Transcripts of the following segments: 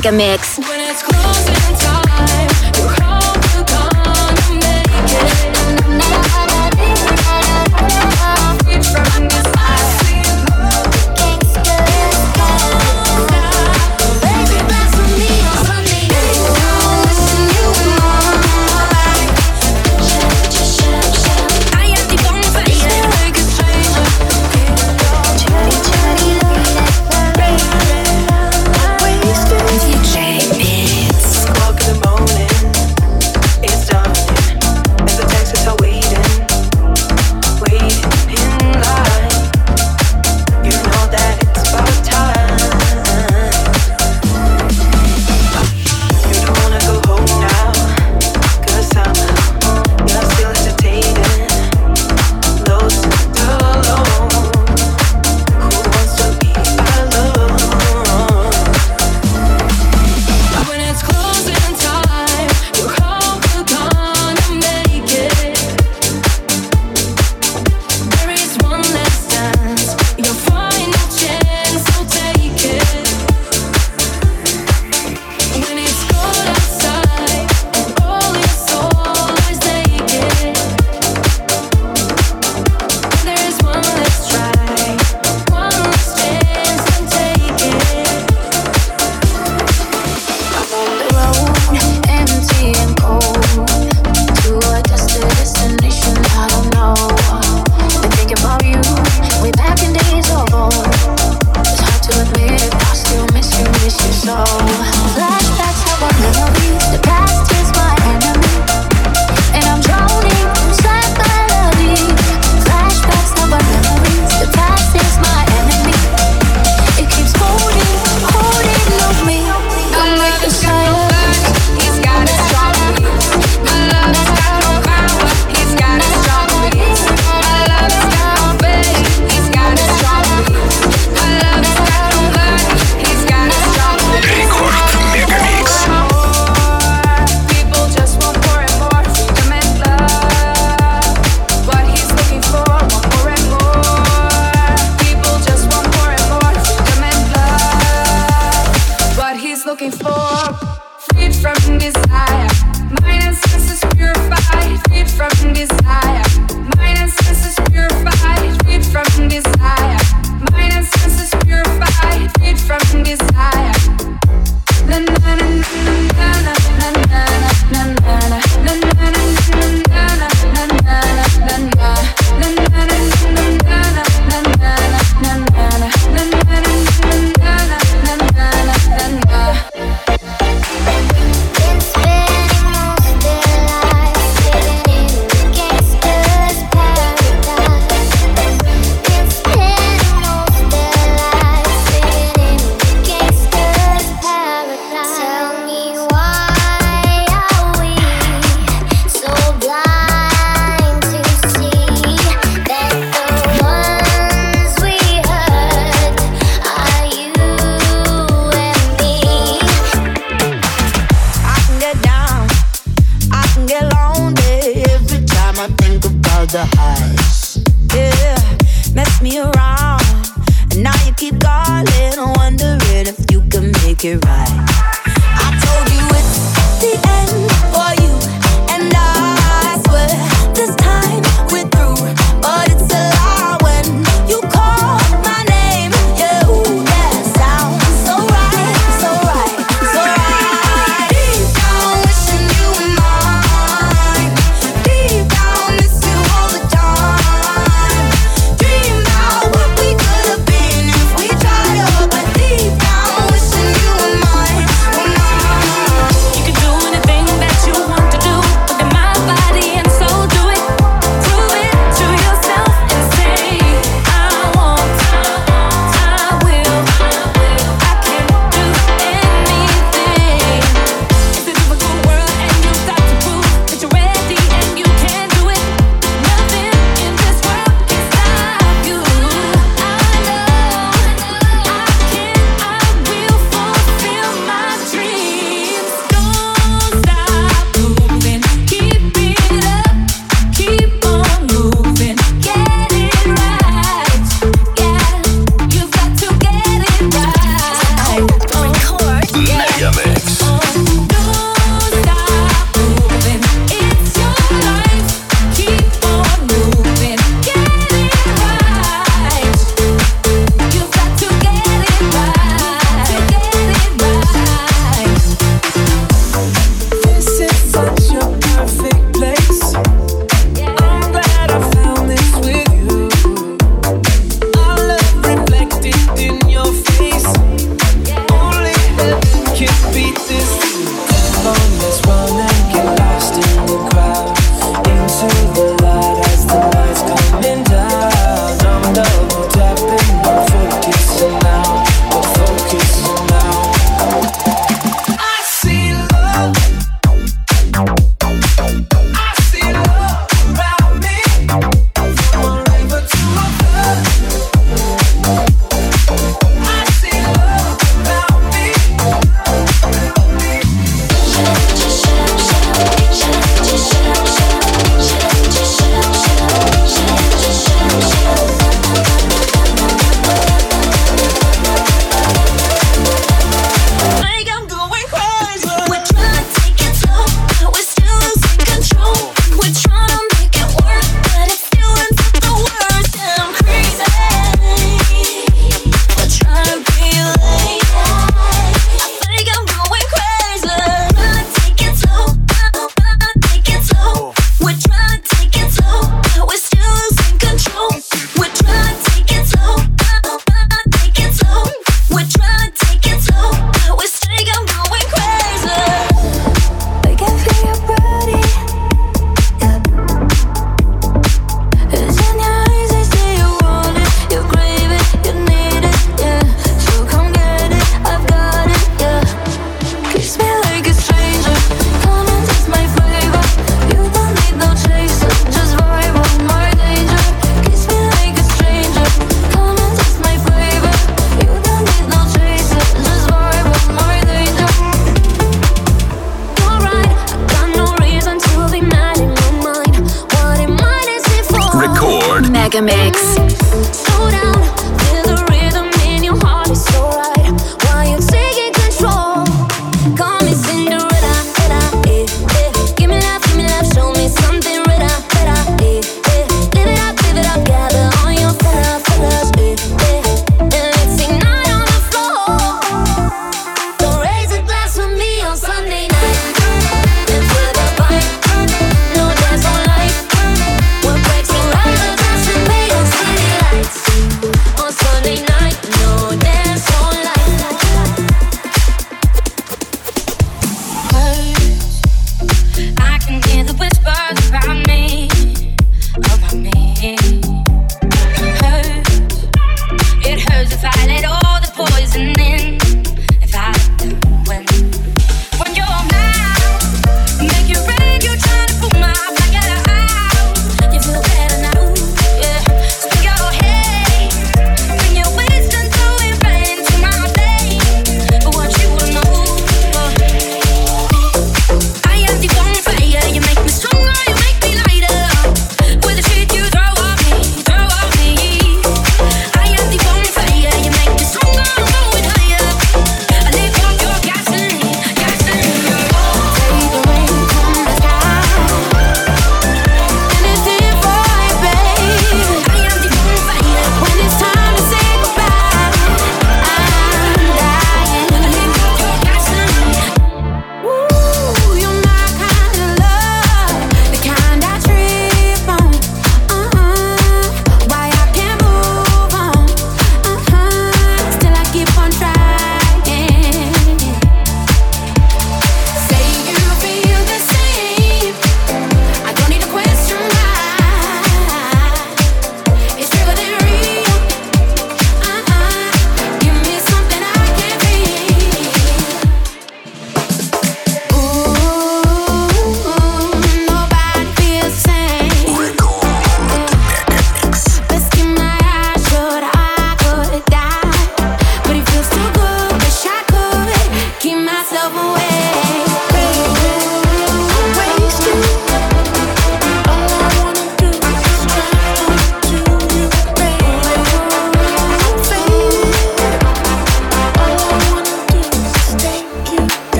Mega Mix.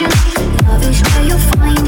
Love is where you find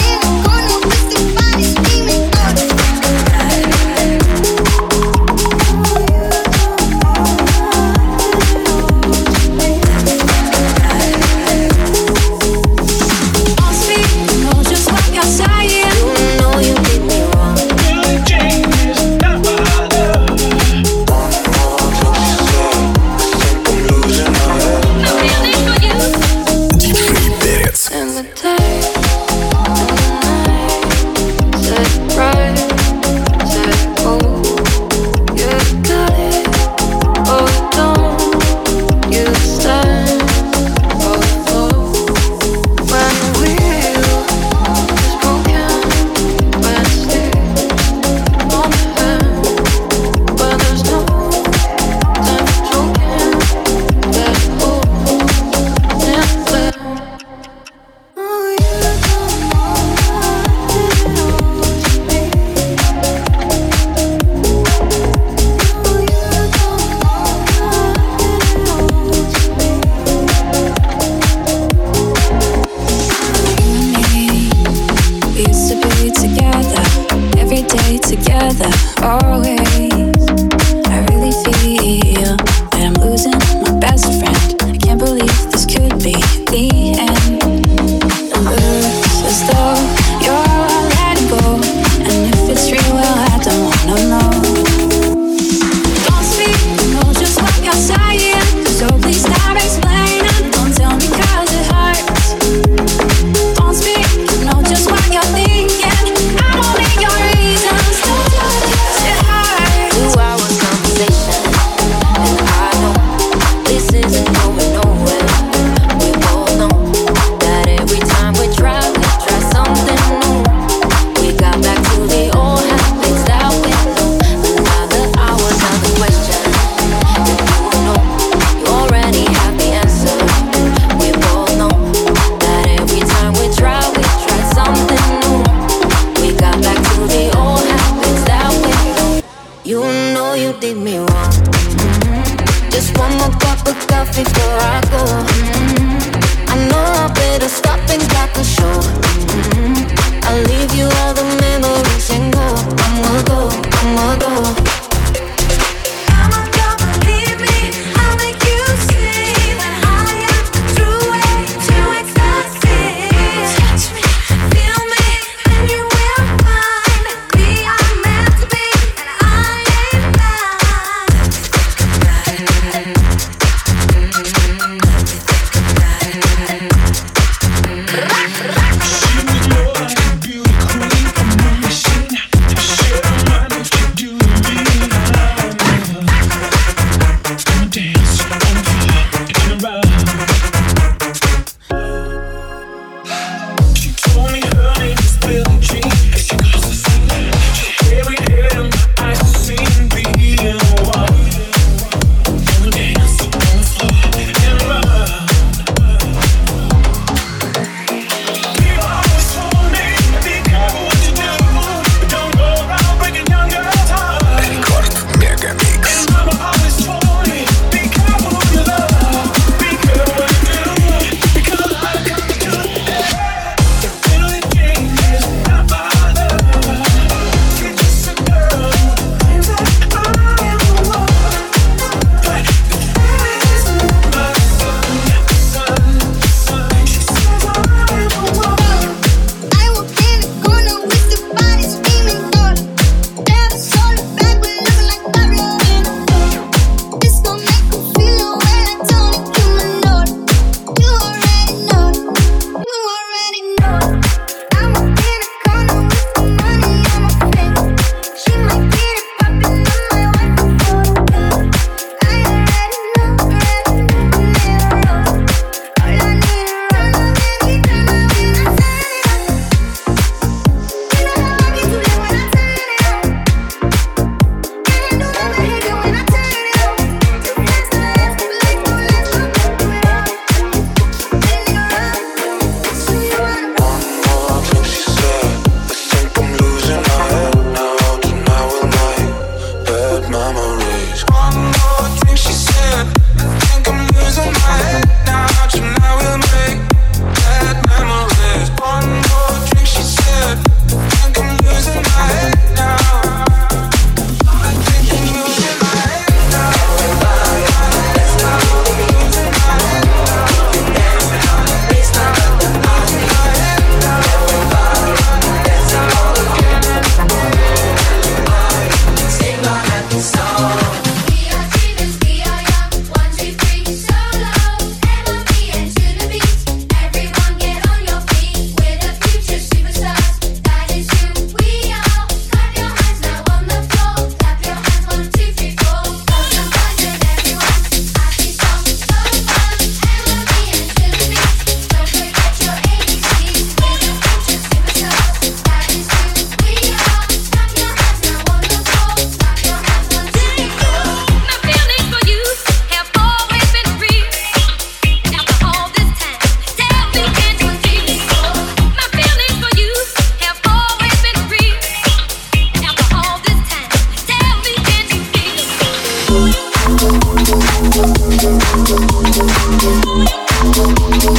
Mega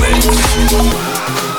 Mix.